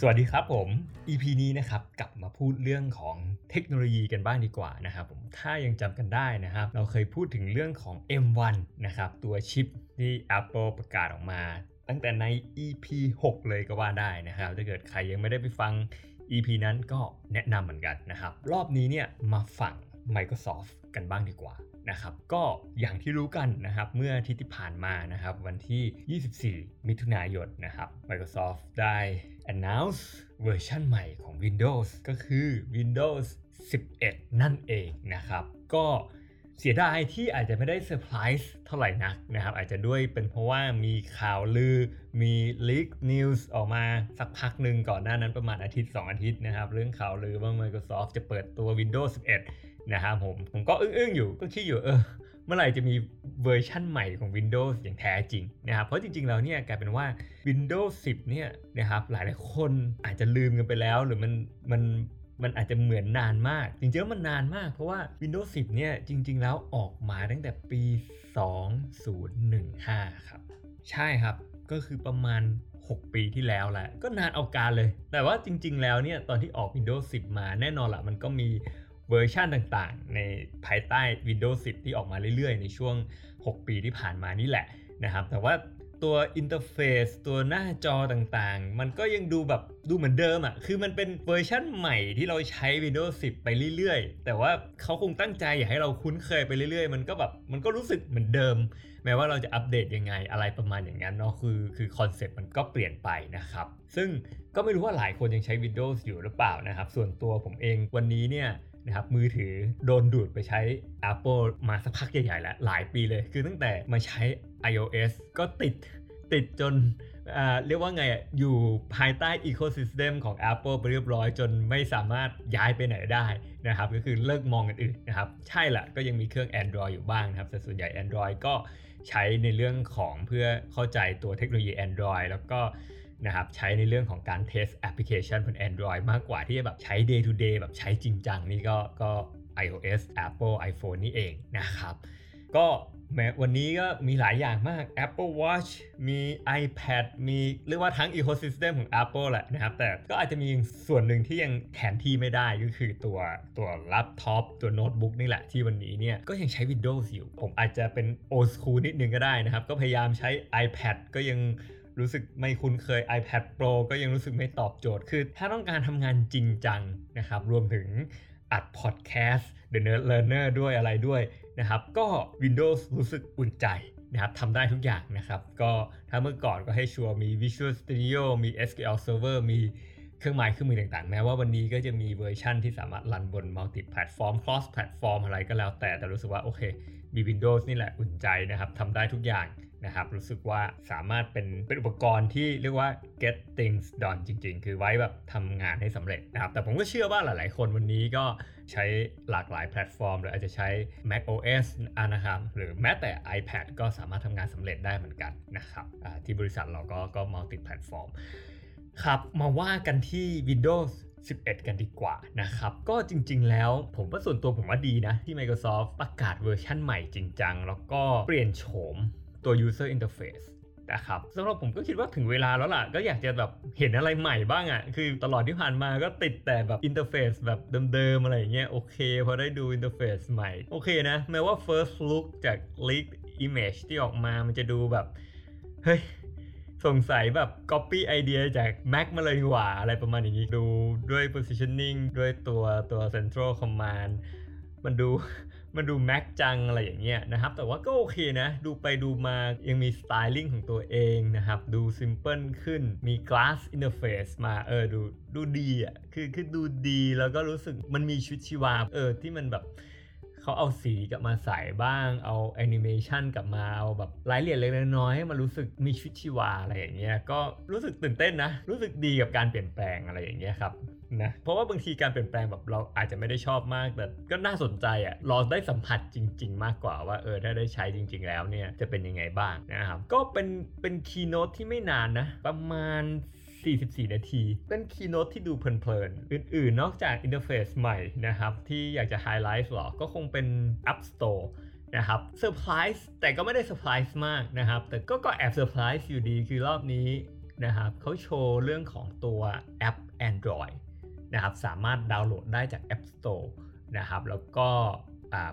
สวัสดีครับผม EP นี้นะครับกลับมาพูดเรื่องของเทคโนโลยีกันบ้างดีกว่านะครับผมถ้ายังจำกันได้นะครับ เราเคยพูดถึงเรื่องของ M1 นะครับตัวชิปที่ Apple ประกาศออกมา ตั้งแต่ใน EP 6 เลยก็ว่าได้นะครับถ้าเกิดใครยังไม่ได้ไปฟัง EP นั้นก็แนะนำเหมือนกันนะครับ รอบนี้เนี่ยมาฝั่ง Microsoft กันบ้างดีกว่านะครับก็อย่างที่รู้กันนะครับเมื่อที่ผ่านมานะครับวันที่ 24 มิถุนายนนะครับ Microsoft ได้ announce เวอร์ชันใหม่ของ Windows ก็คือ Windows 11 นั่นเองนะครับ ก็เสียดายที่อาจจะไม่ได้เซอร์ไพรส์เท่าไหร่นักนะครับ อาจจะด้วยเป็นเพราะว่ามีข่าวลือ มี leak news ออกมาสักพักหนึ่งก่อนหน้านั้นประมาณอาทิตย์ 2 อาทิตย์นะครับ เรื่องข่าวลือว่า Microsoft จะเปิดตัว Windows 11 นะครับผมผมก็อึ้งๆอยู่ก็คิดอยู่เออ เมื่อไหร่จะมีเวอร์ชั่นใหม่ของ Windows อย่างแท้จริงนะครับ เพราะจริงๆแล้วเนี่ยกลายเป็นว่า Windows 10 เนี่ยนะครับหลายๆคนอาจจะลืมกันไปแล้วหรือมันมันมันอาจจะเหมือนนานมาก จริงๆมันนานมากเพราะว่า Windows 10 เนี่ยจริง ๆ แล้วออกมาตั้งแต่ปี 2015 ครับ ใช่ครับก็คือประมาณ 6 ปีที่แล้วแหละก็นานเอาการเลย แต่ว่าจริง ๆ แล้วเนี่ยตอนที่ออก Windows 10 มาแน่นอนละมันก็มี เวอร์ชันต่างๆ ในภายใต้ Windows 10 ที่ออกมาเรื่อยๆ ในช่วง 6 ปีที่ผ่านมานี่แหละนะครับ แต่ว่าตัว interface ตัวหน้าจอต่างๆ มันก็ยังดูแบบดูเหมือนเดิมอะ่ะ คือมันเป็นเวอร์ชั่นใหม่ที่เราใช้ Windows 10 ไปเรื่อยๆ แต่ว่าเขาคงตั้งใจอยากให้เราคุ้นเคยไปเรื่อยๆ มันก็แบบมันก็รู้สึกเหมือนเดิม แม้ว่าเราจะอัปเดตยังไงอะไรประมาณอย่างนั้นเนาะ คือคือ concept มันก็เปลี่ยนไปนะครับ ซึ่งก็ไม่รู้ว่าหลายคนยังใช้ Windows อยู่หรือเปล่านะครับ ส่วนตัวผมเองวันนี้เนี่ย นะครับมือถือโดนดูดไปใช้ Apple มาสักพักใหญ่ๆแล้วหลายปีเลย คือตั้งแต่มาใช้ iOS ก็ติดติดจนเรียกว่าไงอะอยู่ภายใต้ ecosystem ของ Apple ไปเรียบร้อยจนไม่สามารถย้ายไปไหนได้นะครับ ก็คือเลิกมองอันอื่นนะครับ ใช่แหละก็ยังมีเครื่อง Android อยู่บ้างนะครับ แต่ส่วนใหญ่ Android ก็ใช้ในเรื่องของเพื่อเข้าใจตัวเทคโนโลยี Android แล้วก็ นะครับใช้ในเรื่องของการ test แอปพลิเคชันบน Android มากกว่าที่จะแบบใช้ day to day แบบใช้จริงจังนี่ก็ก็ iOS Apple iPhone นี่เองนะครับ ก็แม้วันนี้ก็มีหลายอย่างมาก Apple Watch มี iPad มีเรียกว่าทั้ง Ecosystem ของ Apple แหละนะครับ แต่ก็อาจจะมีส่วนหนึ่งที่ยังแทนที่ไม่ได้ก็คือตัวตัวแล็ปท็อปตัวโน้ตบุ๊กนี่แหละที่วันนี้เนี่ยก็ยังใช้ Windows อยู่ ผมอาจจะเป็น old school นิดนึงก็ได้นะครับ ก็พยายามใช้ iPad ก็ยัง รู้สึกไม่คุ้นเคย iPad Pro ก็ยังรู้สึกไม่ตอบโจทย์ คือถ้าต้องการทำงานจริงจังนะครับ รวมถึงอัดพอดแคสต์ The Nerd Learner ด้วยอะไรด้วยนะครับ ก็ Windows รู้สึกอุ่นใจนะครับทำได้ทุกอย่างนะครับ ก็ถ้าเมื่อก่อนก็ให้ชัวร์มี Visual Studio มี SQL Server มี เครื่องหมายเครื่องมือต่างๆ แม้ว่าวันนี้ก็จะมีเวอร์ชั่นที่สามารถ run บน multi platform cross platform อะไรก็แล้วแต่แต่รู้สึกว่าโอเคมี Windows นี่แหละอุ่นใจนะครับทำได้ทุกอย่างนะครับ รู้สึกว่าสามารถเป็นเป็นอุปกรณ์ที่เรียกว่า get things done จริง ๆ คือไว้แบบทำงานให้สำเร็จนะครับ แต่ผมก็เชื่อว่าหลาย ๆ คนวันนี้ก็ใช้หลากหลายแพลตฟอร์ม หรืออาจจะใช้ Mac OS นะครับหรือแม้แต่ iPad ก็สามารถทำงานสำเร็จได้เหมือนกันนะครับที่บริษัทเราก็ก็ multi platform ครับมาว่ากันที่ Windows 11 กันดีกว่านะครับ ก็จริงๆแล้วผมว่าส่วนตัวผมว่าดีนะ ที่ Microsoft ประกาศเวอร์ชั่นใหม่จริงจังแล้วก็เปลี่ยนโฉมตัว user interface นะครับสำหรับผมก็คิดว่าถึงเวลาแล้วล่ะ ก็อยากจะแบบเห็นอะไรใหม่บ้างอะ่ะ คือตลอดที่ผ่านมาก็ติดแต่แบบ interface แบบเดิมๆอะไรอย่างเงี้ยโอเคพอได้ดู interface ใหม่ โอเคนะ แม้ว่า first look จาก leak image ที่ออกมามันจะดูแบบ เฮ้ย สงสัยแบบ copy ไอเดียจาก Mac มาเลยดีกว่าอะไรประมาณอย่างนี้ ดูด้วย positioning ด้วยตัวตัว central command มันดูมันดูแม็กจังอะไรอย่างเงี้ยนะครับ แต่ว่าก็โอเคนะ ดูไปดูมายังมีสไตลิ่งของตัวเองนะครับ ดูซิมเพิลขึ้นมี glass interface มาเออดูดูดีอะคือคือดูดีแล้วก็รู้สึกมันมีชุดชีวาเออที่มันแบบ เขาเอาสีกลับมาใส่บ้าง เอาแอนิเมชันกลับมา เอาแบบรายละเอียดเล็กน้อยให้มันรู้สึกมีชีวิตชีวาอะไรอย่างเงี้ย ก็รู้สึกตื่นเต้นนะ รู้สึกดีกับการเปลี่ยนแปลงอะไรอย่างเงี้ยครับนะ เพราะว่าบางทีการเปลี่ยนแปลงแบบเราอาจจะไม่ได้ชอบมาก แต่ก็น่าสนใจอะ่ะลองได้สัมผัสจริง ๆ มากกว่าว่าเออถ้าได้ใช้จริง ๆ แล้วเนี่ยจะเป็นยังไงบ้างนะครับ ก็เป็นเป็น keynote ที่ไม่นานนะ ประมาณ 44 นาที เป็น keynote ที่ดูเพลินๆ อื่นๆ นอกจาก interface ใหม่นะครับ ที่อยากจะไฮไลท์หรอ ก็คงเป็น App Store นะครับเซอร์ไพรส์แต่ก็ไม่ได้เซอร์ไพรส์มากนะครับ แต่ก็ก็แอบเซอร์ไพรส์อยู่ดีคือรอบนี้นะครับเขาโชว์เรื่องของตัวแอป Android นะครับสามารถดาวน์โหลดได้จาก App Store นะครับแล้วก็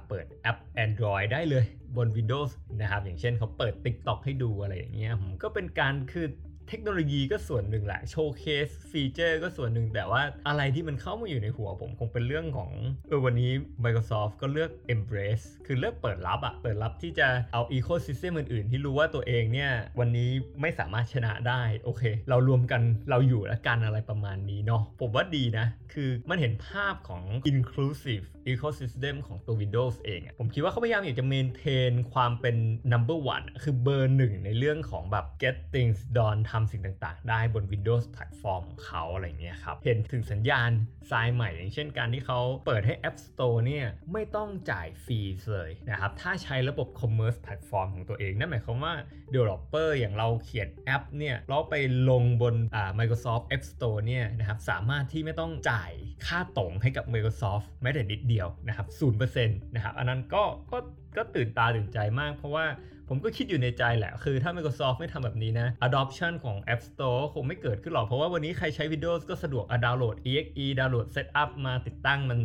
เปิดแอป Android ได้เลยบน Windows นะครับอย่างเช่นเขาเปิด TikTok ให้ดูอะไรอย่างเงี้ยก็เป็นการคือ เทคโนโลยีก็ส่วนหนึ่งแหละ showcase feature ก็ส่วนหนึ่งแต่ว่าอะไรที่มันเข้ามาอยู่ในหัวผมคงเป็นเรื่องของเออวันนี้ Microsoft ก็เลือก embrace คือเลือกเปิดรับอะเปิดรับที่จะเอา ecosystem อื่นๆ ที่รู้ว่าตัวเองเนี่ย วันนี้ไม่สามารถชนะได้โอเค เรารวมกันเราอยู่แล้วกันอะไรประมาณนี้เนาะผมว่าดีนะ คือมันเห็นภาพของ inclusive ecosystem ของตัว Windows เองอผมคิดว่าเขาพยายามอยากจะ maintain ความเป็น number one คือเบอร์หนึ่งในเรื่องของแบบ get things done ทำสิ่งต่างๆ ได้บน Windows แพลตฟอร์มของเขาอะไรเงี้ยครับเห็นถึงสัญญาณทรายใหม่ อย่างเช่นการที่เขาเปิดให้ App Store เนี่ยไม่ต้องจ่าย fee เลยนะครับถ้าใช้ระบบ Commerce แพลตฟอร์มของตัวเอง นั่นหมายความว่า Developer อย่างเราเขียนแอปเนี่ยเราไปลงบน Microsoft App Store เนี่ยนะครับสามารถที่ไม่ต้องจ่ายค่าตรงให้กับ Microsoft แม้แต่นิดเดียวนะครับ0%นะครับอันนั้นก็ก็ ก็ตื่นตาตื่นใจมาก เพราะว่าผมก็คิดอยู่ในใจแหละ คือถ้า Microsoft ไม่ทำแบบนี้นะ adoption ของ App Store คงไม่เกิดขึ้นหรอก เพราะว่าวันนี้ใครใช้ Windows ก็สะดวกดาวน์โหลด exe ดาวน์โหลด setup มาติดตั้งมัน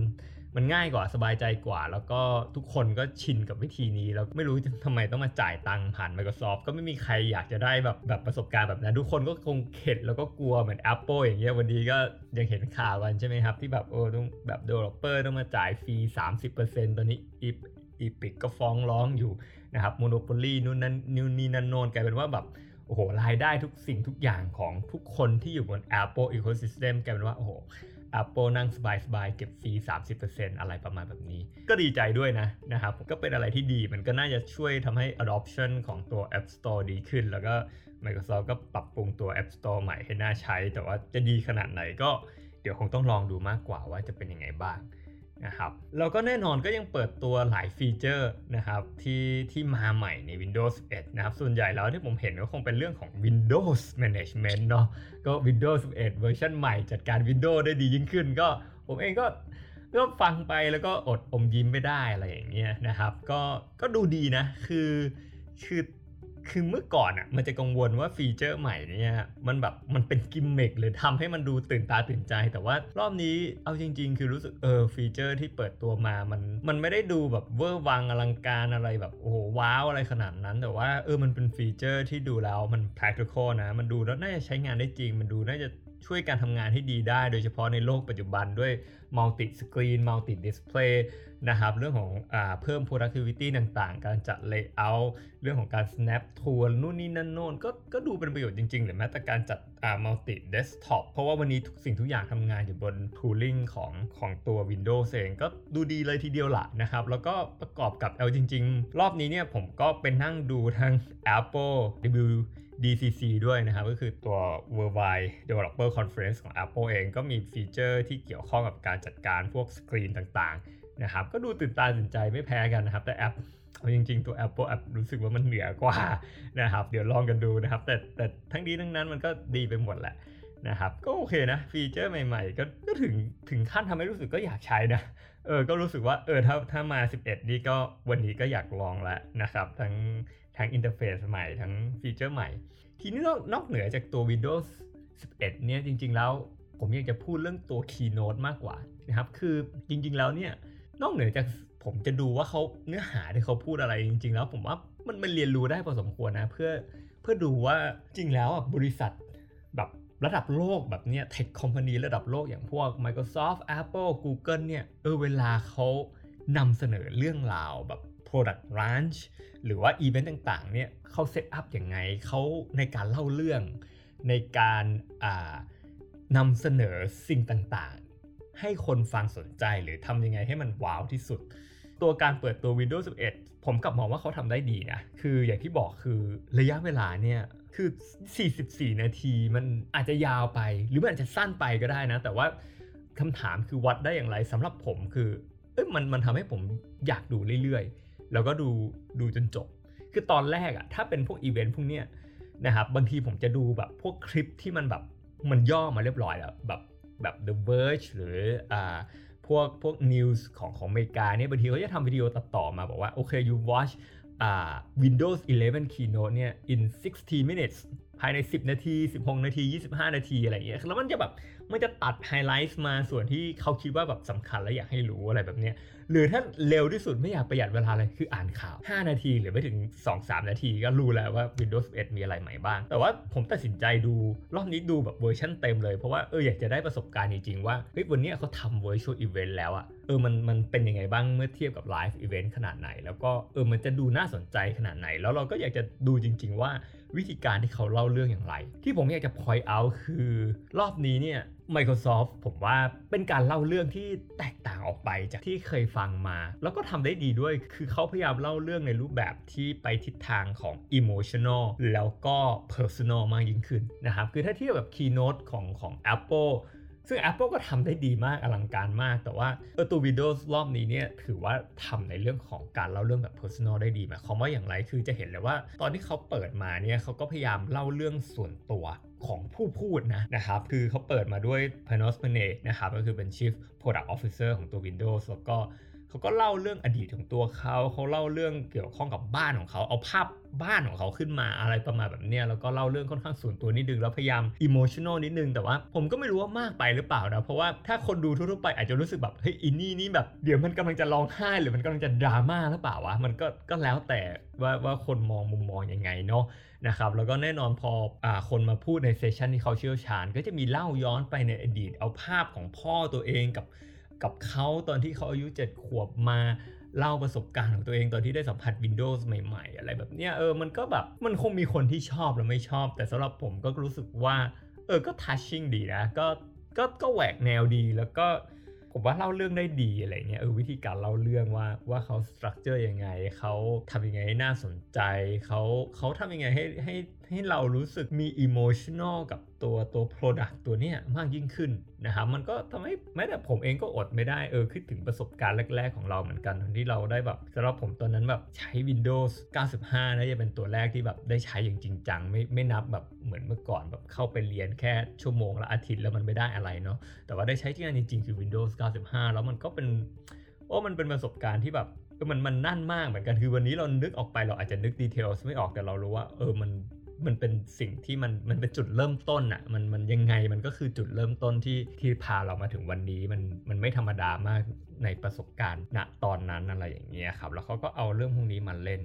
มันง่ายกว่าสบายใจกว่า แล้วก็ทุกคนก็ชินกับวิธีนี้ แล้วไม่รู้ทำไมต้องมาจ่ายตังค์ผ่าน Microsoft ก็ไม่มีใครอยากจะได้แบบแบบประสบการณ์แบบนั้น ทุกคนก็คงเข็ดแล้วก็กลัวเหมือน Apple อย่างเงี้ยวันนี้ก็ยังเห็นข่าวกันใช่ไหมครับ ที่แบบโอ้ต้องแบบ developer ต้องมาจ่าย fee 30%ตอนนี้ Epic ก็ฟ้องร้องอยู่นะครับ monopoly นู่นนั่นนิวนี่นั่นโนนกลายเป็นว่าแบบโอ้โหรายได้ทุกสิ่งทุกอย่างของทุกคนที่อยู่บน Apple Ecosystem กลายเป็นว่าโอ้โห Apple นั่งสบายๆ เก็บฟรี 30%อะไรประมาณแบบนี้ ก็ดีใจด้วยนะนะครับ ก็เป็นอะไรที่ดีมันก็น่าจะช่วยทำให้ adoption ของตัว App Store ดีขึ้น แล้วก็ Microsoft ก็ปรับปรุงตัว App Store ใหม่ให้น่าใช้ แต่ว่าจะดีขนาดไหนก็เดี๋ยวคงต้องลองดูมากกว่าว่าจะเป็นยังไงบ้าง นะครับแล้วก็แน่นอนก็ยังเปิดตัวหลายฟีเจอร์นะครับที่ที่มาใหม่ใน Windows 11 นะครับ ส่วนใหญ่แล้วที่ผมเห็นก็คงเป็นเรื่องของ Windows Management เนาะก็ Windows 11 เวอร์ชันใหม่จัดการ Windows ได้ดียิ่งขึ้น ก็ผมเองก็ก็ฟังไปแล้วก็อดอมยิ้มไม่ได้อะไรอย่างเงี้ยนะครับ ก็ก็ดูดีนะ คือคือ คือเมื่อก่อนอะมันจะกังวลว่าฟีเจอร์ใหม่เนี่ยมันแบบมันเป็นกิมมิคหรือทำให้มันดูตื่นตาตื่นใจ แต่ว่ารอบนี้เอาจริง ๆ คือรู้สึกเออฟีเจอร์ที่เปิดตัวมามันมันไม่ได้ดูแบบเวอร์วังอลังการอะไรแบบโอ้โหว้าวอะไรขนาดนั้น แต่ว่าเออมันเป็นฟีเจอร์ที่ดูแล้วมัน practical นะ มันดูแล้วน่าจะใช้งานได้จริง มันดูน่าจะช่วยการทำงานให้ดีได้ โดยเฉพาะในโลกปัจจุบันด้วย multi screen multi display นะครับเรื่องของอเพิ่ม productivity ต่างๆ การจัด layout เรื่องของการ snap tool นู่นนี่นั่นโน่นก็ก็ดูเป็นประโยชน์จริงๆ หรือแม้แต่การจัด multi desktop เพราะว่าวันนี้ทุกสิ่งทุกอย่างทำงานอยู่บน tooling ของของตัว Windows เองก็ดูดีเลยทีเดียวละนะครับ แล้วก็ประกอบกับเอาจริง ๆ รอบนี้เนี่ยผมก็เป็นนั่งดูทั้ง Apple WWDC ด้วยนะครับ ก็คือตัว Worldwide Developer Conference ของ Apple เองก็มีฟีเจอร์ที่เกี่ยวข้องกับการจัดการพวกสกรีนต่างๆนะครับก็ดูตื่นตาตื่นใจไม่แพ้กันนะครับ แต่แอบเอาจริงๆ ตัว Apple แอบรู้สึกว่ามันเหนือกว่านะครับ เดี๋ยวลองกันดูนะครับ แต่แต่ทั้งนี้ทั้งนั้นมันก็ดีไปหมดแหละนะครับก็โอเคนะฟีเจอร์ใหม่ๆ ก็ก็ถึงถึงขั้นทำให้รู้สึกก็อยากใช้นะเออก็รู้สึกว่าเออถ้าถ้ามา 11 นี่ก็วันนี้ก็อยากลองแล้วนะครับ ทั้งทั้งอินเทอร์เฟซใหม่ทั้งฟีเจอร์ใหม่ ทีนี้นอกนอกเหนือจากตัว Windows 11 เนี่ยจริงๆแล้ว ผมอยากจะพูดเรื่องตัว Keynote มากกว่านะครับ คือจริงๆแล้วเนี่ยนอกเหนือจากผมจะดูว่าเขาเนื้อหาที่เขาพูดอะไรจริง ๆ แล้วผมว่ามันมันเรียนรู้ได้พอสมควรนะ เพื่อเพื่อดูว่าจริงแล้วบริษัทแบบระดับโลกแบบเนี้ย tech company ระดับโลกอย่างพวก Microsoft Apple Google เนี่ยเออเวลาเขานำเสนอเรื่องราวแบบ Product Launch หรือว่าอีเวนต์ต่างๆเนี่ยเขาเซตอัพอย่างไงเขาในการเล่าเรื่องในการอ่า นำเสนอสิ่งต่างๆ ให้คนฟังสนใจหรือทำยังไงให้มันว้าวที่สุด ตัวการเปิดตัว Windows 11 ผมกลับมองว่าเขาทำได้ดีนะ คืออย่างที่บอกคือระยะเวลาเนี่ยคือ 44 นาทีมันอาจจะยาวไป หรือมันอาจจะสั้นไปก็ได้นะ แต่ว่าคำถามคือวัดได้อย่างไรสำหรับผมคือเอ้ยมันมันทำให้ผมอยากดูเรื่อยๆ แล้วก็ดูดูจนจบ คือตอนแรกอะถ้าเป็นพวกอีเวนต์พวกเนี้ยนะครับบางทีผมจะดูแบบพวกคลิปที่มันแบบ มันย่อมาเรียบร้อยแล้วแบบแบบ The Verge หรืออ่าพวกพวก news ของของอเมริกาเนี่ยบางทีเขาจะทำวิดีโอตัดต่อมาบอกว่า โอเค you watch อ่า Windows 11 Keynote เนี่ย in 60 minutes ภายใน 10 นาที 16 นาที 25 นาที อะไรอย่างเงี้ย แล้วมันจะแบบ มันจะตัดไฮไลท์มาส่วนที่เขาคิดว่าแบบสำคัญและอยากให้รู้อะไรแบบเนี้ย หรือถ้าเร็วที่สุดไม่อยากประหยัดเวลาเลยคืออ่านข่าว 5 นาทีหรือไม่ถึง 2-3 นาทีก็รู้แล้วว่า Windows 11 มีอะไรใหม่บ้าง แต่ว่าผมตัดสินใจดูรอบนี้ดูแบบเวอร์ชันเต็มเลย เพราะว่าเอออยากจะได้ประสบการณ์จริงๆว่าเฮ้ยวันนี้เขาทำ virtual event แล้วอะเออมันมันเป็นยังไงบ้างเมื่อเทียบกับ live event ขนาดไหน แล้วก็เออมันจะดูน่าสนใจขนาดไหน แล้วเราก็อยากจะดูจริง ๆ ว่าวิธีการที่เขาเล่าเรื่องอย่างไร ที่ผมอยากจะ point out คือรอบนี้เนี่ย Microsoft ผมว่าเป็นการเล่าเรื่องที่แตกต่างออกไปจากที่เคยฟังมา แล้วก็ทำได้ดีด้วยคือเขาพยายามเล่าเรื่องในรูปแบบที่ไปทิศทางของ emotional แล้วก็ personal มากยิ่งขึ้นนะครับ คือถ้าเทียบแบบ keynote ของของ Apple ซึ่ง Apple ก็ทำได้ดีมากอลังการมาก แต่ว่าเออตัว Windows รอบนี้เนี่ยถือว่าทำในเรื่องของการเล่าเรื่องแบบ personal ได้ดีหมายความว่าอย่างไรคือจะเห็นเลยว่า ตอนที่เขาเปิดมาเนี่ยเขาก็พยายามเล่าเรื่องส่วนตัวของผู้พูดนะนะครับคือเขาเปิดมาด้วย Panos p a n e นะครับก็คือเป็น Chief Product Officer ของตัว Windows แล้วก็ เขาก็เล่าเรื่องอดีตของตัวเขาเขาเล่าเรื่องเกี่ยวข้องกับบ้านของเขา เอาภาพบ้านของเขาขึ้นมาอะไรประมาณแบบเนี้ยแล้วก็เล่าเรื่องค่อนข้างส่วนตัวนิดนึงแล้วพยายามอิโมชั่นอลนิดนึงแต่ว่าผมก็ไม่รู้ว่ามากไปหรือเปล่านะเพราะว่าถ้าคนดูทั่วๆไปอาจจะรู้สึกแบบเฮ้ยอินนี่นี่แบบเดี๋ยวมันกำลังจะร้องไห้หรือมันกำลังจะดราม่าหรือเปล่าวะมันก็ก็แล้วแต่ว่าว่าคนมองมุมมองยังไงเนาะนะครับแล้วก็แน่นอนพออาคนมาพูดในเซสชันที่เขาเชี่ยวชาญ ก็จะมีเล่าย้อนไปในอดีตเอาภาพของพ่อตัวเองกับ กับเขาตอนที่เขาอายุ 7 ขวบมาเล่าประสบการณ์ของตัวเองตอนที่ได้สัมผัส Windows ใหม่ๆ อะไรแบบเนี้ยเออมันก็แบบมันคงมีคนที่ชอบและไม่ชอบ แต่สำหรับผมก็รู้สึกว่า เออก็ทัชชิ่งดีนะก็ก็ก็แหวกแนวดีแล้วก็ผมว่าเล่าเรื่องได้ดีอะไรเงี้ยเออวิธีการเล่าเรื่องว่าว่าเขาสตรัคเจอร์ยังไงเขาทำยังไงให้น่าสนใจเขาเขาทำยังไงให้ให้ให้เรารู้สึกมีอิโมชันอลกับ ตัวตัว Product ตัวเนี้ยมากยิ่งขึ้นนะครับมันก็ทำให้แม้แต่ผมเองก็อดไม่ได้เออคิดถึงประสบการณ์แรก ๆ ของเราเหมือนกันตอนที่เราได้แบบสำหรับผมตอนนั้นแบบใช้ Windows 95นะจะเป็นตัวแรกที่แบบได้ใช้อย่างจริงจังไม่ไม่นับแบบเหมือนเมื่อก่อนแบบเข้าไปเรียนแค่ชั่วโมงละอาทิตย์แล้วมันไม่ได้อะไรเนาะแต่ว่าได้ใช้ที่งานจริงๆคือ Windows 95 แล้วมันก็เป็นโอ้มันเป็นประสบการณ์ที่แบบมันมันนั่นมากเหมือนกันคือวันนี้เรานึกออกไปเราอาจจะนึกดีเทลไม่ออกแต่เรารู้ว่าเออมัน มันเป็นสิ่งที่มันมันเป็นจุดเริ่มต้นอะ่ะมันมันยังไงมันก็คือจุดเริ่มต้นที่ที่พาเรามาถึงวันนี้มันมันไม่ธรรมดามากในประสบการณ์ณตอนนั้นอะไรอย่างเงี้ยครับ แล้วเขาก็เอาเรื่องพวกนี้มาเล่น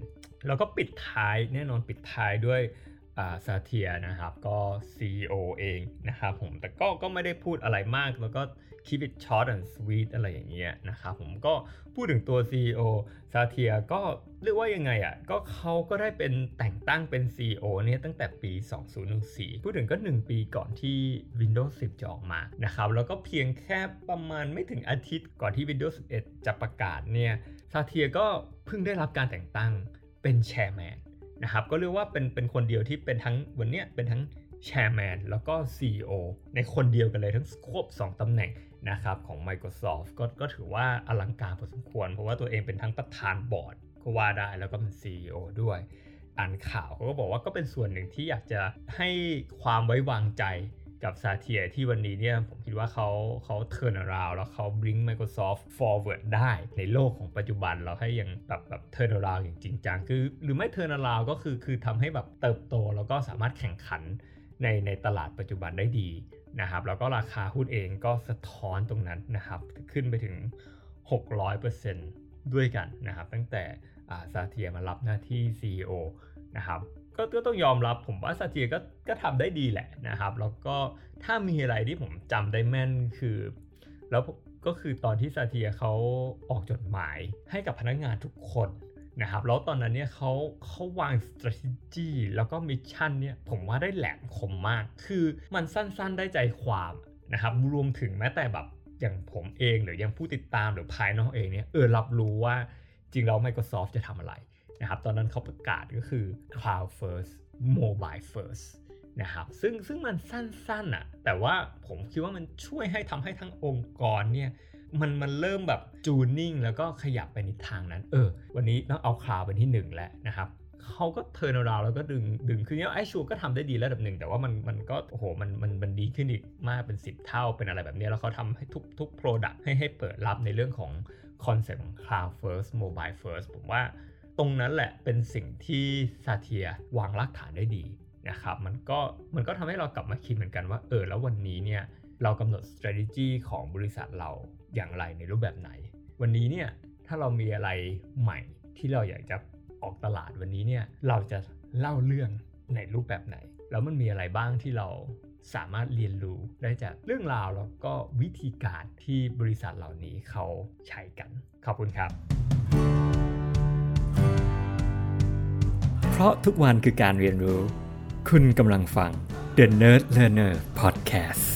แล้วก็ปิดท้ายแน่นอนปิดท้ายด้วยซาเทียนะครับก็ CEO เองนะครับผมแต่ก็ก็ไม่ได้พูดอะไรมากแล้วก็ keep it short and sweet อะไรอย่างเงี้ยนะครับผมก็พูดถึงตัว CEO ซาเทียก็เรียกว่ายังไงอะ่ะก็เขาก็ได้เป็นแต่งตั้งเป็น CEO เนี่ยตั้งแต่ปี 2014 พูดถึงก็ 1 ปีก่อนที่ Windows 10 จะออกมานะครับแล้วก็เพียงแค่ประมาณไม่ถึงอาทิตย์ก่อนที่ Windows 11 จะประกาศเนี่ยซาเทียก็เพิ่งได้รับการแต่งตั้งเป็นแชร์แมนนะครับก็เรียกว่าเป็นเป็นคนเดียวที่เป็นทั้งวันเนี้ยเป็นทั้ง แชร์แมนแล้วก็ CEO ในคนเดียวกันเลยทั้งควบ 2ตำแหน่งนะครับของ Microsoft ก็ก็ถือว่าอลังการพอสมควร เพราะว่าตัวเองเป็นทั้งประธานบอร์ดก็ว่าได้แล้วก็เป็น CEO ด้วยอ่านข่าวเขาก็บอกว่าก็เป็นส่วนหนึ่งที่อยากจะให้ความไว้วางใจกับซาเทียที่วันนี้เนี่ยผมคิดว่าเขาเขาเทิร์นาราวแล้วเขา bring Microsoft forward ได้ในโลกของปัจจุบันเราให้ยังแบบแบบเทิร์นาราวอย่างจริงจังคือ หรือไม่เทิร์นาราวก็คือคือทำให้แบบเติบโตแล้วก็สามารถแข่งขัน ในในตลาดปัจจุบันได้ดีนะครับแล้วก็ราคาหุ้นเองก็สะท้อนตรงนั้นนะครับขึ้นไปถึง 600%ด้วยกันนะครับตั้งแต่ซาเทียมารับหน้าที่ CEO นะครับก็ต้องยอมรับผมว่าซาเทียก็ก็ทำได้ดีแหละนะครับ แล้วก็ถ้ามีอะไรที่ผมจำได้แม่นคือ แล้วก็คือตอนที่ซาเทียเขาออกจดหมายให้กับพนักงานทุกคน นะครับแล้วตอนนั้นเนี่ยเขาเขาวาง strategy แล้วก็มิชชั่นเนี่ยผมว่าได้แหลมคมมาก คือมันสั้นๆได้ใจความนะครับรวมถึงแม้แต่แบบอย่างผมเองหรือยังผู้ติดตามหรือภายนอกเองเนี่ยเออรับรู้ว่าจริงแล้ว Microsoft จะทำอะไรนะครับตอนนั้นเขาประกาศก็คือ cloud first mobile first นะครับซึ่งซึ่งมันสั้นๆอะ่ะแต่ว่าผมคิดว่ามันช่วยให้ทำให้ทั้งองค์กรเนี่ย มันมันเริ่มแบบ tuning แล้วก็ขยับไปในทางนั้น เออ วันนี้ต้องเอา cloud เป็นที่ 1 แล้วนะครับเขาก็ turnaround แล้วก็ดึงดึงคือเนี้ย Azure ก็ทำได้ดีระดับหนึ่ง แต่ว่ามันมันก็โอ้โหมันมันมันดีขึ้นอีกมากเป็น 10 เท่าเป็นอะไรแบบนี้ แล้วเขาทำให้ทุกทุก product ให้ให้เปิดรับในเรื่องของคอนเซ็ปต์ของ cloud first mobile first ผมว่าตรงนั้นแหละเป็นสิ่งที่ซาเทียวางรากฐานได้ดีนะครับมันก็มันก็ทำให้เรากลับมาคิดเหมือนกันว่าเออแล้ววันนี้เนี่ยเรากำหนด strategy ของบริษัทเรา อย่างไรในรูปแบบไหน วันนี้เนี่ยถ้าเรามีอะไรใหม่ที่เราอยากจะออกตลาดวันนี้เนี่ยเราจะเล่าเรื่องในรูปแบบไหน แล้วมันมีอะไรบ้างที่เราสามารถเรียนรู้ได้จากเรื่องราวแล้วก็วิธีการที่บริษัทเหล่านี้เขาใช้กัน ขอบคุณครับ เพราะทุกวันคือการเรียนรู้ คุณกำลังฟัง The Nerd Learner Podcast